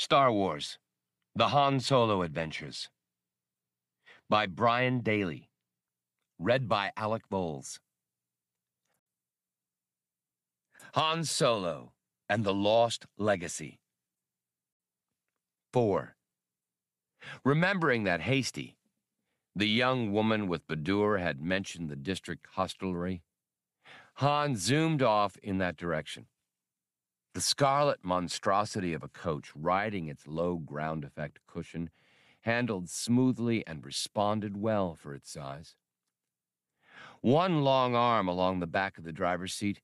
Star Wars The Han Solo Adventures by Brian Daley. Read by Alec Volz. Han Solo and the Lost Legacy. 4. Remembering that Hasti, the young woman with Badur, had mentioned the district hostelry, Han zoomed off in that direction. The scarlet monstrosity of a coach riding its low ground effect cushion handled smoothly and responded well for its size. One long arm along the back of the driver's seat,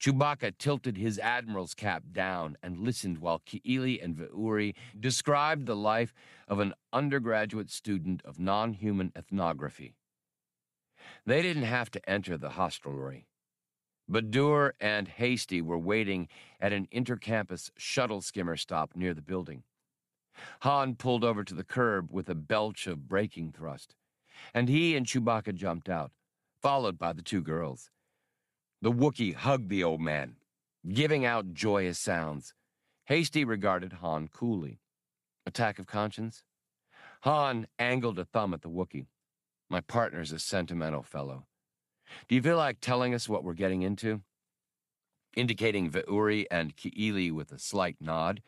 Chewbacca tilted his admiral's cap down and listened while Ki'ili and Ve'uri described the life of an undergraduate student of non-human ethnography. They didn't have to enter the hostelry. Badure and Hasti were waiting at an intercampus shuttle skimmer stop near the building. Han pulled over to the curb with a belch of braking thrust, and he and Chewbacca jumped out, followed by the two girls. The Wookiee hugged the old man, giving out joyous sounds. Hasti regarded Han coolly. Attack of conscience? Han angled a thumb at the Wookiee. My partner's a sentimental fellow. Do you feel like telling us what we're getting into? Indicating Ve'uri and Ki'ili with a slight nod,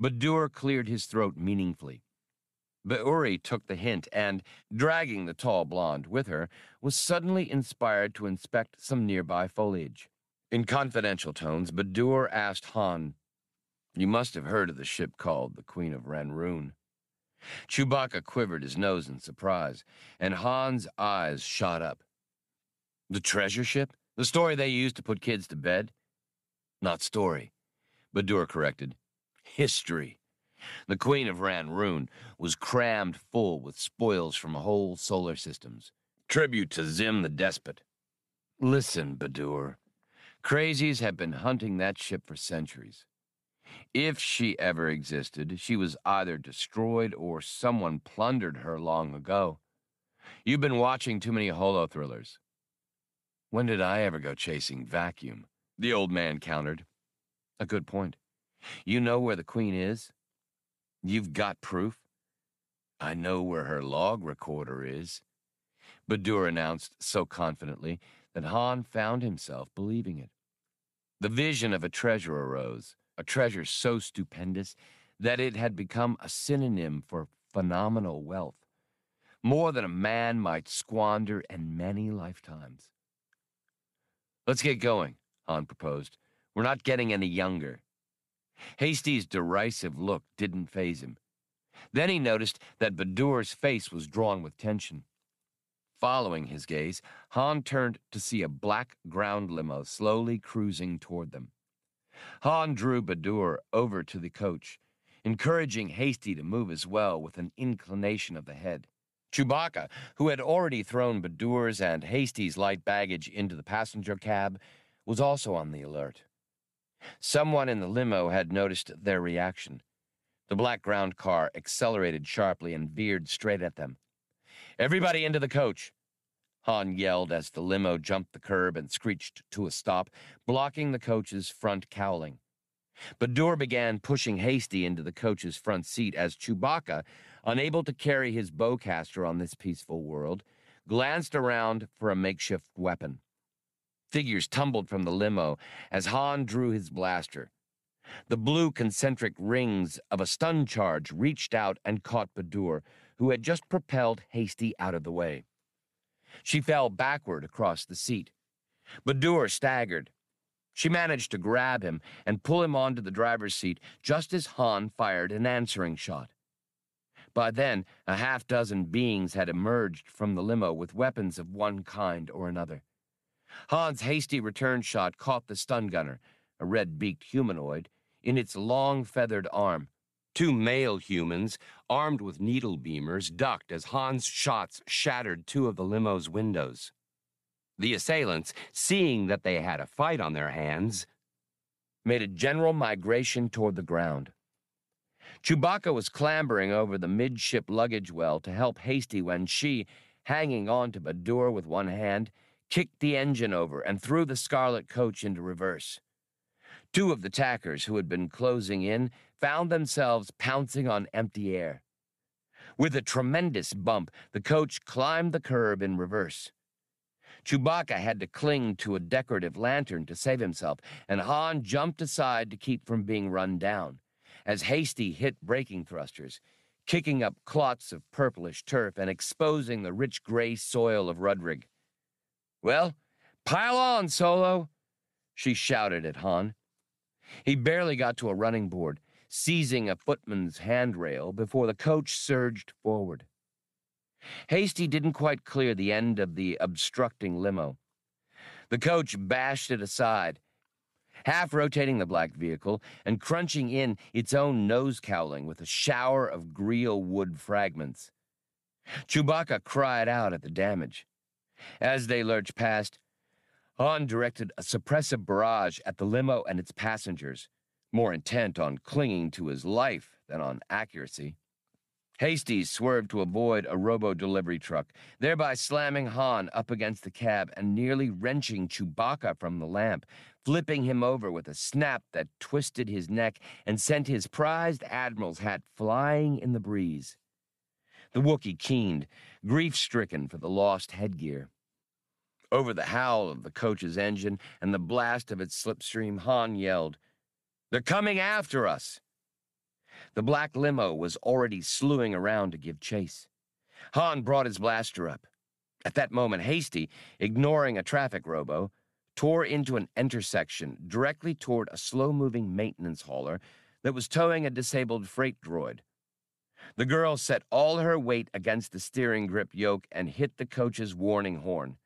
Badure cleared his throat meaningfully. Ve'uri took the hint and, dragging the tall blonde with her, was suddenly inspired to inspect some nearby foliage. In confidential tones, Badure asked Han, You must have heard of the ship called the Queen of Ranroon. Chewbacca quivered his nose in surprise, and Han's eyes shot up. The treasure ship? The story they used to put kids to bed? Not story. Badure corrected. History. The Queen of Ranroon was crammed full with spoils from whole solar systems. Tribute to Xim the Despot. Listen, Badure. Crazies have been hunting that ship for centuries. If she ever existed, she was either destroyed or someone plundered her long ago. You've been watching too many holo thrillers. When did I ever go chasing vacuum? The old man countered. A good point. You know where the queen is? You've got proof? I know where her log recorder is. Badure announced so confidently that Han found himself believing it. The vision of a treasure arose, a treasure so stupendous that it had become a synonym for phenomenal wealth, more than a man might squander in many lifetimes. Let's get going, Han proposed. We're not getting any younger. Hasti's derisive look didn't faze him. Then he noticed that Badure's face was drawn with tension. Following his gaze, Han turned to see a black ground limo slowly cruising toward them. Han drew Badure over to the coach, encouraging Hasti to move as well with an inclination of the head. Chewbacca, who had already thrown Badure's and Hasti's light baggage into the passenger cab, was also on the alert. Someone in the limo had noticed their reaction. The black ground car accelerated sharply and veered straight at them. Everybody into the coach! Han yelled as the limo jumped the curb and screeched to a stop, blocking the coach's front cowling. Badure began pushing Hasti into the coach's front seat as Chewbacca, unable to carry his bowcaster on this peaceful world, glanced around for a makeshift weapon. Figures tumbled from the limo as Han drew his blaster. The blue concentric rings of a stun charge reached out and caught Badure, who had just propelled Hasti out of the way. She fell backward across the seat. Badure staggered, she managed to grab him and pull him onto the driver's seat just as Han fired an answering shot. By then, a half dozen beings had emerged from the limo with weapons of one kind or another. Han's hasty return shot caught the stun gunner, a red beaked humanoid, in its long feathered arm. Two male humans, armed with needle beamers, ducked as Han's shots shattered two of the limo's windows. The assailants, seeing that they had a fight on their hands, made a general migration toward the ground. Chewbacca was clambering over the midship luggage well to help Hasti when she, hanging on to Badure with one hand, kicked the engine over and threw the scarlet coach into reverse. Two of the tackers who had been closing in found themselves pouncing on empty air. With a tremendous bump, the coach climbed the curb in reverse. Chewbacca had to cling to a decorative lantern to save himself, and Han jumped aside to keep from being run down. As Hasti hit braking thrusters, kicking up clots of purplish turf and exposing the rich gray soil of Rudrig. Well, pile on, Solo, she shouted at Han. He barely got to a running board, seizing a footman's handrail before the coach surged forward. Hasti didn't quite clear the end of the obstructing limo. The coach bashed it aside, half rotating the black vehicle and crunching in its own nose cowling with a shower of greel wood fragments. Chewbacca cried out at the damage. As they lurched past, Han directed a suppressive barrage at the limo and its passengers, more intent on clinging to his life than on accuracy. Hasti swerved to avoid a robo delivery truck, thereby slamming Han up against the cab and nearly wrenching Chewbacca from the lamp, flipping him over with a snap that twisted his neck and sent his prized admiral's hat flying in the breeze. The Wookiee keened, grief stricken for the lost headgear. Over the howl of the coach's engine and the blast of its slipstream, Han yelled, They're coming after us! The black limo was already slewing around to give chase. Han brought his blaster up. At that moment, Hasti, ignoring a traffic robo, tore into an intersection directly toward a slow moving maintenance hauler that was towing a disabled freight droid. The girl set all her weight against the steering grip yoke and hit the coach's warning horn.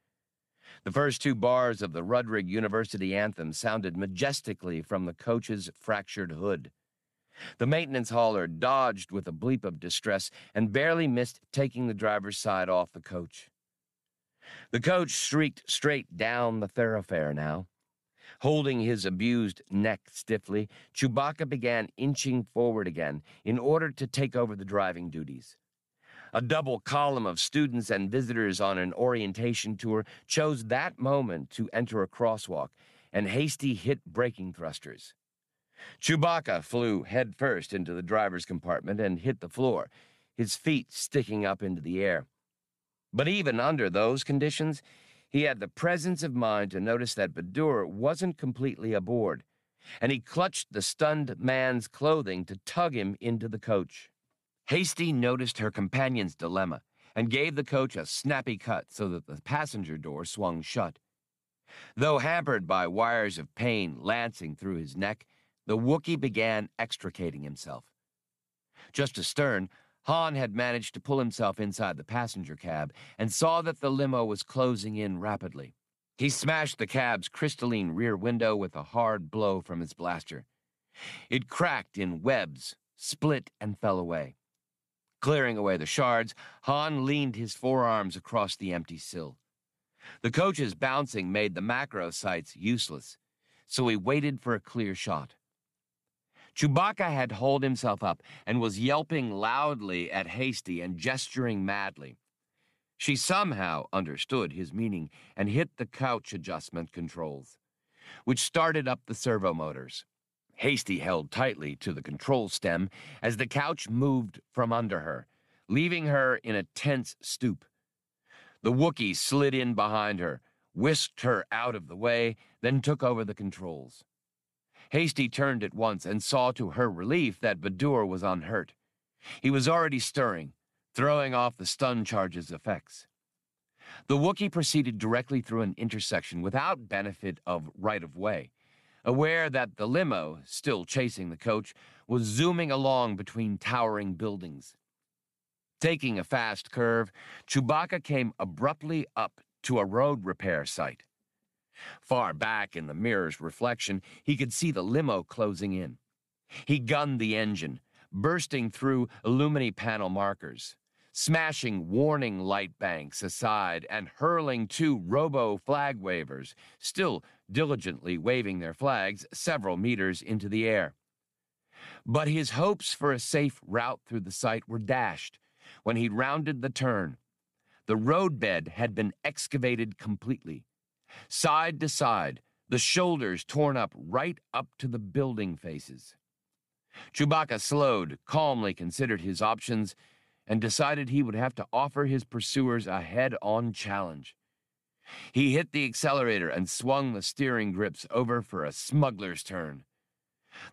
The first two bars of the Rudrig University anthem sounded majestically from the coach's fractured hood. The maintenance hauler dodged with a bleep of distress and barely missed taking the driver's side off the coach. The coach streaked straight down the thoroughfare now. Holding his abused neck stiffly, Chewbacca began inching forward again in order to take over the driving duties. A double column of students and visitors on an orientation tour chose that moment to enter a crosswalk, and Hasti hit braking thrusters. Chewbacca flew headfirst into the driver's compartment and hit the floor, his feet sticking up into the air. But even under those conditions, he had the presence of mind to notice that Badure wasn't completely aboard, and he clutched the stunned man's clothing to tug him into the coach. Hasti noticed her companion's dilemma and gave the coach a snappy cut so that the passenger door swung shut. Though hampered by wires of pain lancing through his neck, the Wookiee began extricating himself. Just astern, Han had managed to pull himself inside the passenger cab and saw that the limo was closing in rapidly. He smashed the cab's crystalline rear window with a hard blow from his blaster. It cracked in webs, split, and fell away. Clearing away the shards, Han leaned his forearms across the empty sill. The coach's bouncing made the macro sights useless, so he waited for a clear shot. Chewbacca had hauled himself up and was yelping loudly at Hasti and gesturing madly. She somehow understood his meaning and hit the couch adjustment controls, which started up the servo motors. Hasti held tightly to the control stem as the couch moved from under her, leaving her in a tense stoop. The Wookiee slid in behind her, whisked her out of the way, then took over the controls. Hasti turned at once and saw to her relief that Badure was unhurt. He was already stirring, throwing off the stun charge's effects. The Wookiee proceeded directly through an intersection without benefit of right of way, aware that the limo, still chasing the coach, was zooming along between towering buildings. Taking a fast curve, Chewbacca came abruptly up to a road repair site. Far back in the mirror's reflection, he could see the limo closing in. He gunned the engine, bursting through Illumini panel markers, smashing warning light banks aside and hurling two robo flag wavers, still diligently waving their flags several meters into the air. But his hopes for a safe route through the site were dashed when he rounded the turn. The roadbed had been excavated completely Side to side, the shoulders torn up right up to the building faces. Chewbacca slowed, calmly considered his options, and decided he would have to offer his pursuers a head on challenge. He hit the accelerator and swung the steering grips over for a smuggler's turn.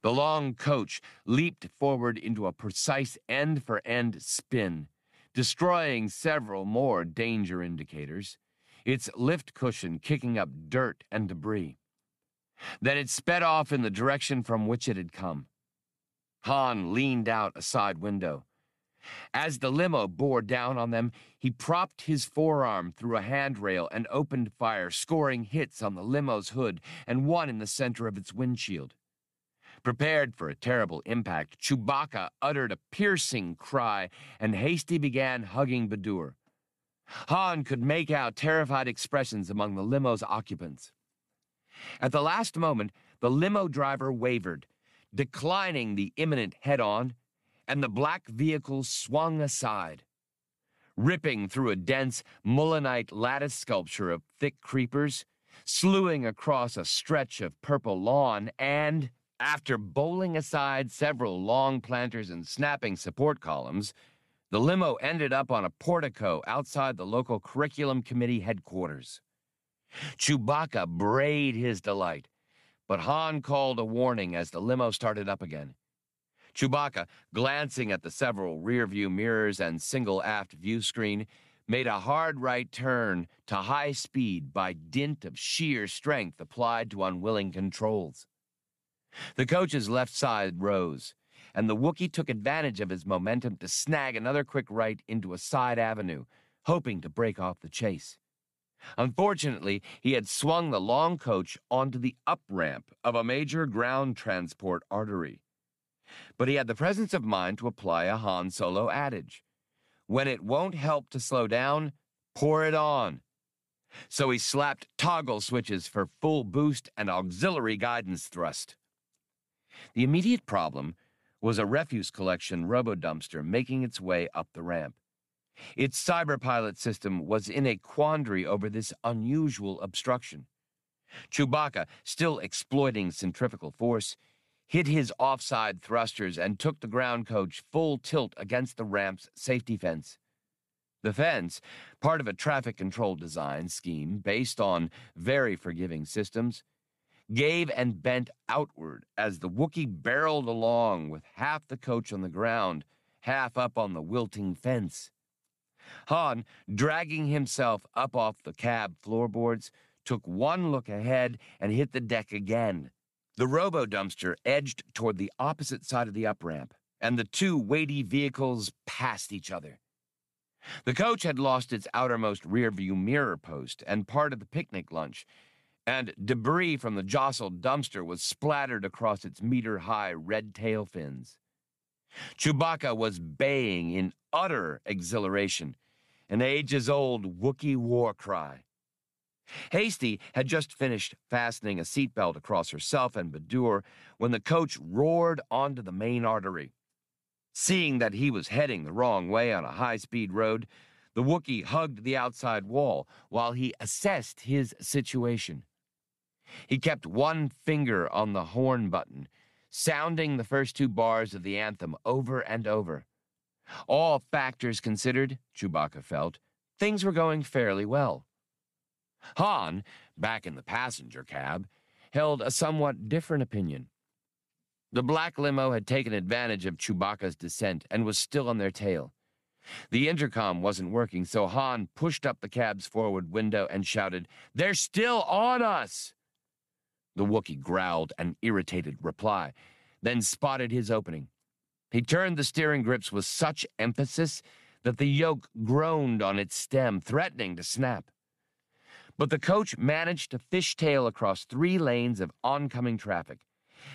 The long coach leaped forward into a precise end for end spin, destroying several more danger indicators, its lift cushion kicking up dirt and debris. Then it sped off in the direction from which it had come. Han leaned out a side window. As the limo bore down on them, he propped his forearm through a handrail and opened fire, scoring hits on the limo's hood and one in the center of its windshield. Prepared for a terrible impact, Chewbacca uttered a piercing cry, and Hasti began hugging Badure. Han could make out terrified expressions among the limo's occupants. At the last moment, the limo driver wavered, declining the imminent head on, and the black vehicle swung aside. Ripping through a dense mullinite lattice sculpture of thick creepers, slewing across a stretch of purple lawn, and after bowling aside several long planters and snapping support columns, the limo ended up on a portico outside the local curriculum committee headquarters. Chewbacca brayed his delight, but Han called a warning as the limo started up again. Chewbacca, glancing at the several rearview mirrors and single aft view screen, made a hard right turn to high speed by dint of sheer strength applied to unwilling controls. The coach's left side rose, and the Wookiee took advantage of his momentum to snag another quick right into a side avenue, hoping to break off the chase. Unfortunately, he had swung the long coach onto the up ramp of a major ground transport artery. But he had the presence of mind to apply a Han Solo adage when it won't help to slow down, pour it on. So he slapped toggle switches for full boost and auxiliary guidance thrust. The immediate problem was a refuse collection robo-dumpster making its way up the ramp. Its cyberpilot system was in a quandary over this unusual obstruction. Chewbacca, still exploiting centrifugal force, hit his offside thrusters and took the ground coach full tilt against the ramp's safety fence. The fence, part of a traffic control design scheme based on very forgiving systems, gave and bent outward as the Wookiee barreled along with half the coach on the ground, half up on the wilting fence. Han, dragging himself up off the cab floorboards, took one look ahead and hit the deck again. The robo dumpster edged toward the opposite side of the up ramp, and the two weighty vehicles passed each other. The coach had lost its outermost rearview mirror post and part of the picnic lunch, and debris from the jostled dumpster was splattered across its meter high red tail fins. Chewbacca was baying in utter exhilaration, an ages old Wookiee war cry. Hasti had just finished fastening a seatbelt across herself and Badure when the coach roared onto the main artery. Seeing that he was heading the wrong way on a high speed road, the Wookiee hugged the outside wall while he assessed his situation. He kept one finger on the horn button, sounding the first two bars of the anthem over and over. All factors considered, Chewbacca felt, things were going fairly well. Han, back in the passenger cab, held a somewhat different opinion. The black limo had taken advantage of Chewbacca's descent and was still on their tail. The intercom wasn't working, so Han pushed up the cab's forward window and shouted, They're still on us! The Wookiee growled an irritated reply, then spotted his opening. He turned the steering grips with such emphasis that the yoke groaned on its stem, threatening to snap. But the coach managed to fishtail across three lanes of oncoming traffic,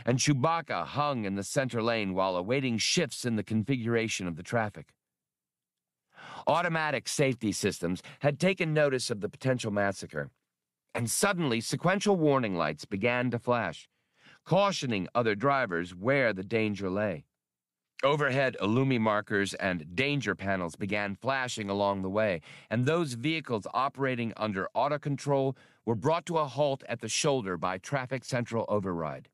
and Chewbacca hung in the center lane while awaiting shifts in the configuration of the traffic. Automatic safety systems had taken notice of the potential massacre and suddenly sequential warning lights began to flash, cautioning other drivers where the danger lay. Overhead Illumi markers and danger panels began flashing along the way, and those vehicles operating under auto control were brought to a halt at the shoulder by traffic central override.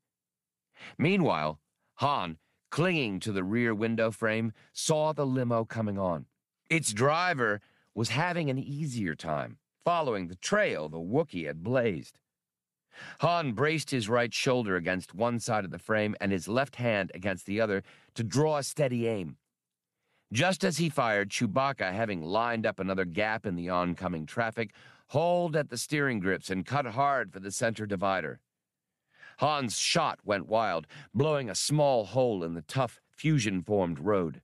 Meanwhile, Han, clinging to the rear window frame, saw the limo coming on. Its driver was having an easier time, following the trail the Wookiee had blazed. Han braced his right shoulder against one side of the frame and his left hand against the other to draw a steady aim. Just as he fired, Chewbacca, having lined up another gap in the oncoming traffic, hauled at the steering grips and cut hard for the center divider. Han's shot went wild, blowing a small hole in the tough, fusion formed road.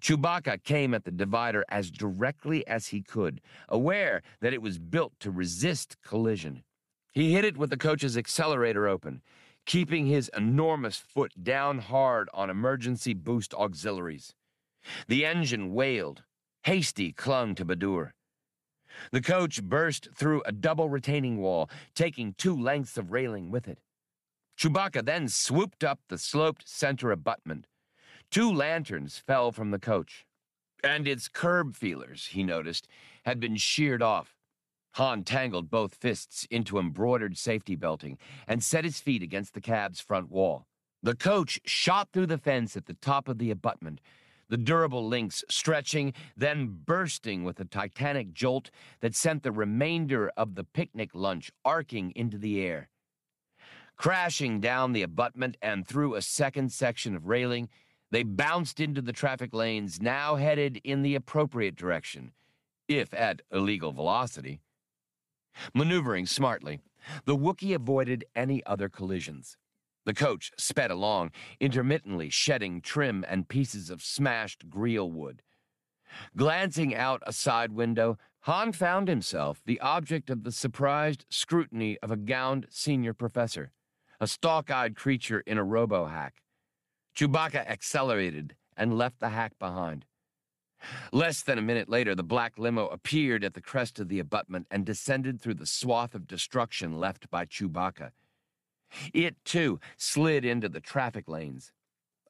Chewbacca came at the divider as directly as he could, aware that it was built to resist collision. He hit it with the coach's accelerator open, keeping his enormous foot down hard on emergency boost auxiliaries. The engine wailed. Hasti clung to Badure. The coach burst through a double retaining wall, taking two lengths of railing with it. Chewbacca then swooped up the sloped center abutment. Two lanterns fell from the coach, and its curb feelers, he noticed, had been sheared off. Han tangled both fists into embroidered safety belting and set his feet against the cab's front wall. The coach shot through the fence at the top of the abutment, the durable links stretching, then bursting with a titanic jolt that sent the remainder of the picnic lunch arcing into the air. Crashing down the abutment and through a second section of railing, they bounced into the traffic lanes now headed in the appropriate direction, if at illegal velocity. Maneuvering smartly, the Wookiee avoided any other collisions. The coach sped along, intermittently shedding trim and pieces of smashed greel wood. Glancing out a side window, Han found himself the object of the surprised scrutiny of a gowned senior professor, a stalk eyed creature in a robo hack. Chewbacca accelerated and left the hack behind. Less than a minute later, the black limo appeared at the crest of the abutment and descended through the swath of destruction left by Chewbacca. It, too, slid into the traffic lanes.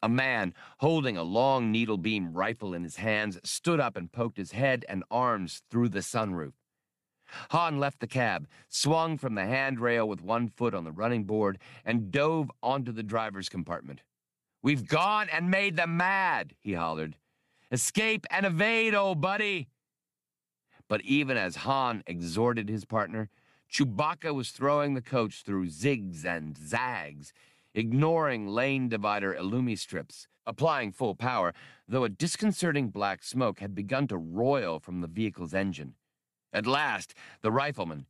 A man, holding a long needle beam rifle in his hands, stood up and poked his head and arms through the sunroof. Han left the cab, swung from the handrail with one foot on the running board, and dove onto the driver's compartment. We've gone and made them mad, he hollered. Escape and evade, old buddy. But even as Han exhorted his partner, Chewbacca was throwing the coach through zigs and zags, ignoring lane divider illumi strips, applying full power, though a disconcerting black smoke had begun to roil from the vehicle's engine. At last, the rifleman,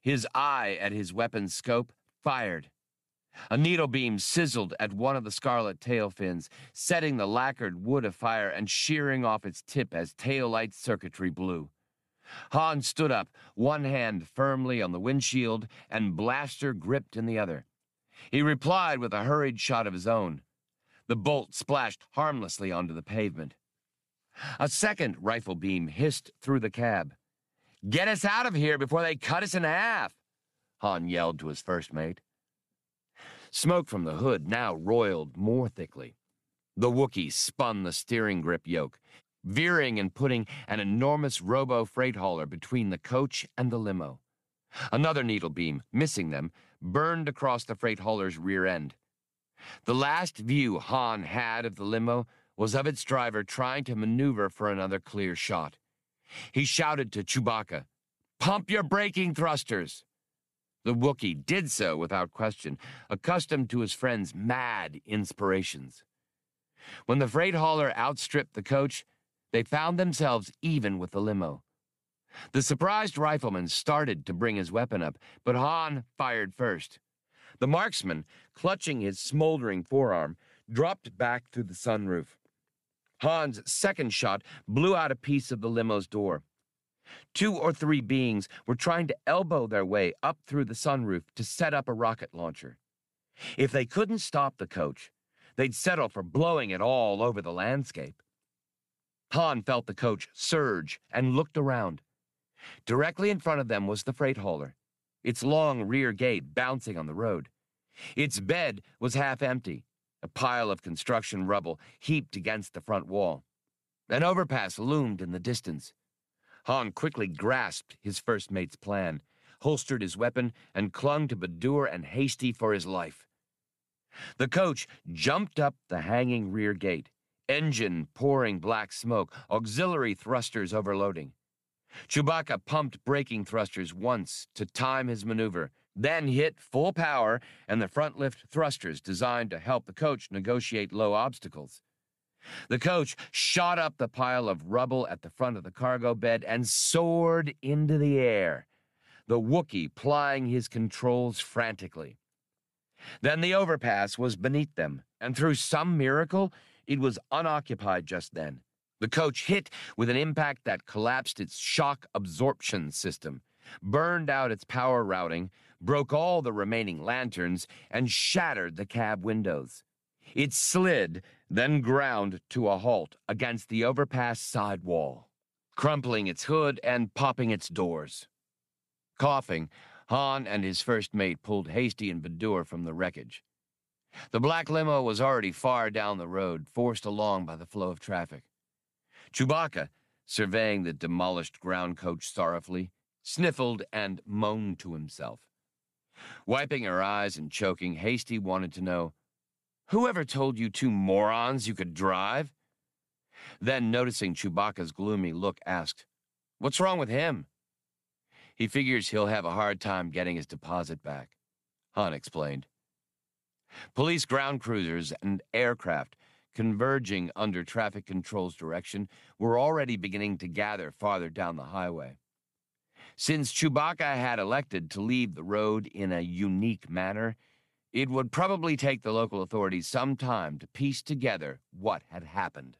his eye at his weapon's scope, fired. A needle beam sizzled at one of the scarlet tail fins, setting the lacquered wood afire and shearing off its tip as tail light circuitry blew. Han stood up, one hand firmly on the windshield and blaster gripped in the other. He replied with a hurried shot of his own. The bolt splashed harmlessly onto the pavement. A second rifle beam hissed through the cab. Get us out of here before they cut us in half, Han yelled to his first mate. Smoke from the hood now roiled more thickly. The Wookiee spun the steering grip yoke, veering and putting an enormous robo freight hauler between the coach and the limo. Another needle beam, missing them, burned across the freight hauler's rear end. The last view Han had of the limo was of its driver trying to maneuver for another clear shot. He shouted to Chewbacca, Pump your braking thrusters! The Wookiee did so without question, accustomed to his friend's mad inspirations. When the freight hauler outstripped the coach, they found themselves even with the limo. The surprised rifleman started to bring his weapon up, but Han fired first. The marksman, clutching his smoldering forearm, dropped back through the sunroof. Han's second shot blew out a piece of the limo's door. Two or three beings were trying to elbow their way up through the sunroof to set up a rocket launcher. If they couldn't stop the coach, they'd settle for blowing it all over the landscape. Han felt the coach surge and looked around. Directly in front of them was the freight hauler, its long rear gate bouncing on the road. Its bed was half empty, a pile of construction rubble heaped against the front wall. An overpass loomed in the distance. Han quickly grasped his first mate's plan, holstered his weapon, and clung to Badure and Hasti for his life. The coach jumped up the hanging rear gate, engine pouring black smoke, auxiliary thrusters overloading. Chewbacca pumped braking thrusters once to time his maneuver, then hit full power and the front lift thrusters designed to help the coach negotiate low obstacles. The coach shot up the pile of rubble at the front of the cargo bed and soared into the air, the Wookiee plying his controls frantically. Then the overpass was beneath them, and through some miracle, it was unoccupied just then. The coach hit with an impact that collapsed its shock absorption system, burned out its power routing, broke all the remaining lanterns, and shattered the cab windows. It slid, then ground to a halt against the overpass side wall, crumpling its hood and popping its doors. Coughing, Han and his first mate pulled Hasti and Badure from the wreckage. The black limo was already far down the road, forced along by the flow of traffic. Chewbacca, surveying the demolished ground coach sorrowfully, sniffled and moaned to himself. Wiping her eyes and choking, Hasti wanted to know Whoever told you two morons you could drive? Then, noticing Chewbacca's gloomy look, asked, What's wrong with him? He figures he'll have a hard time getting his deposit back, Han explained. Police ground cruisers and aircraft converging under traffic control's direction were already beginning to gather farther down the highway. Since Chewbacca had elected to leave the road in a unique manner, it would probably take the local authorities some time to piece together what had happened.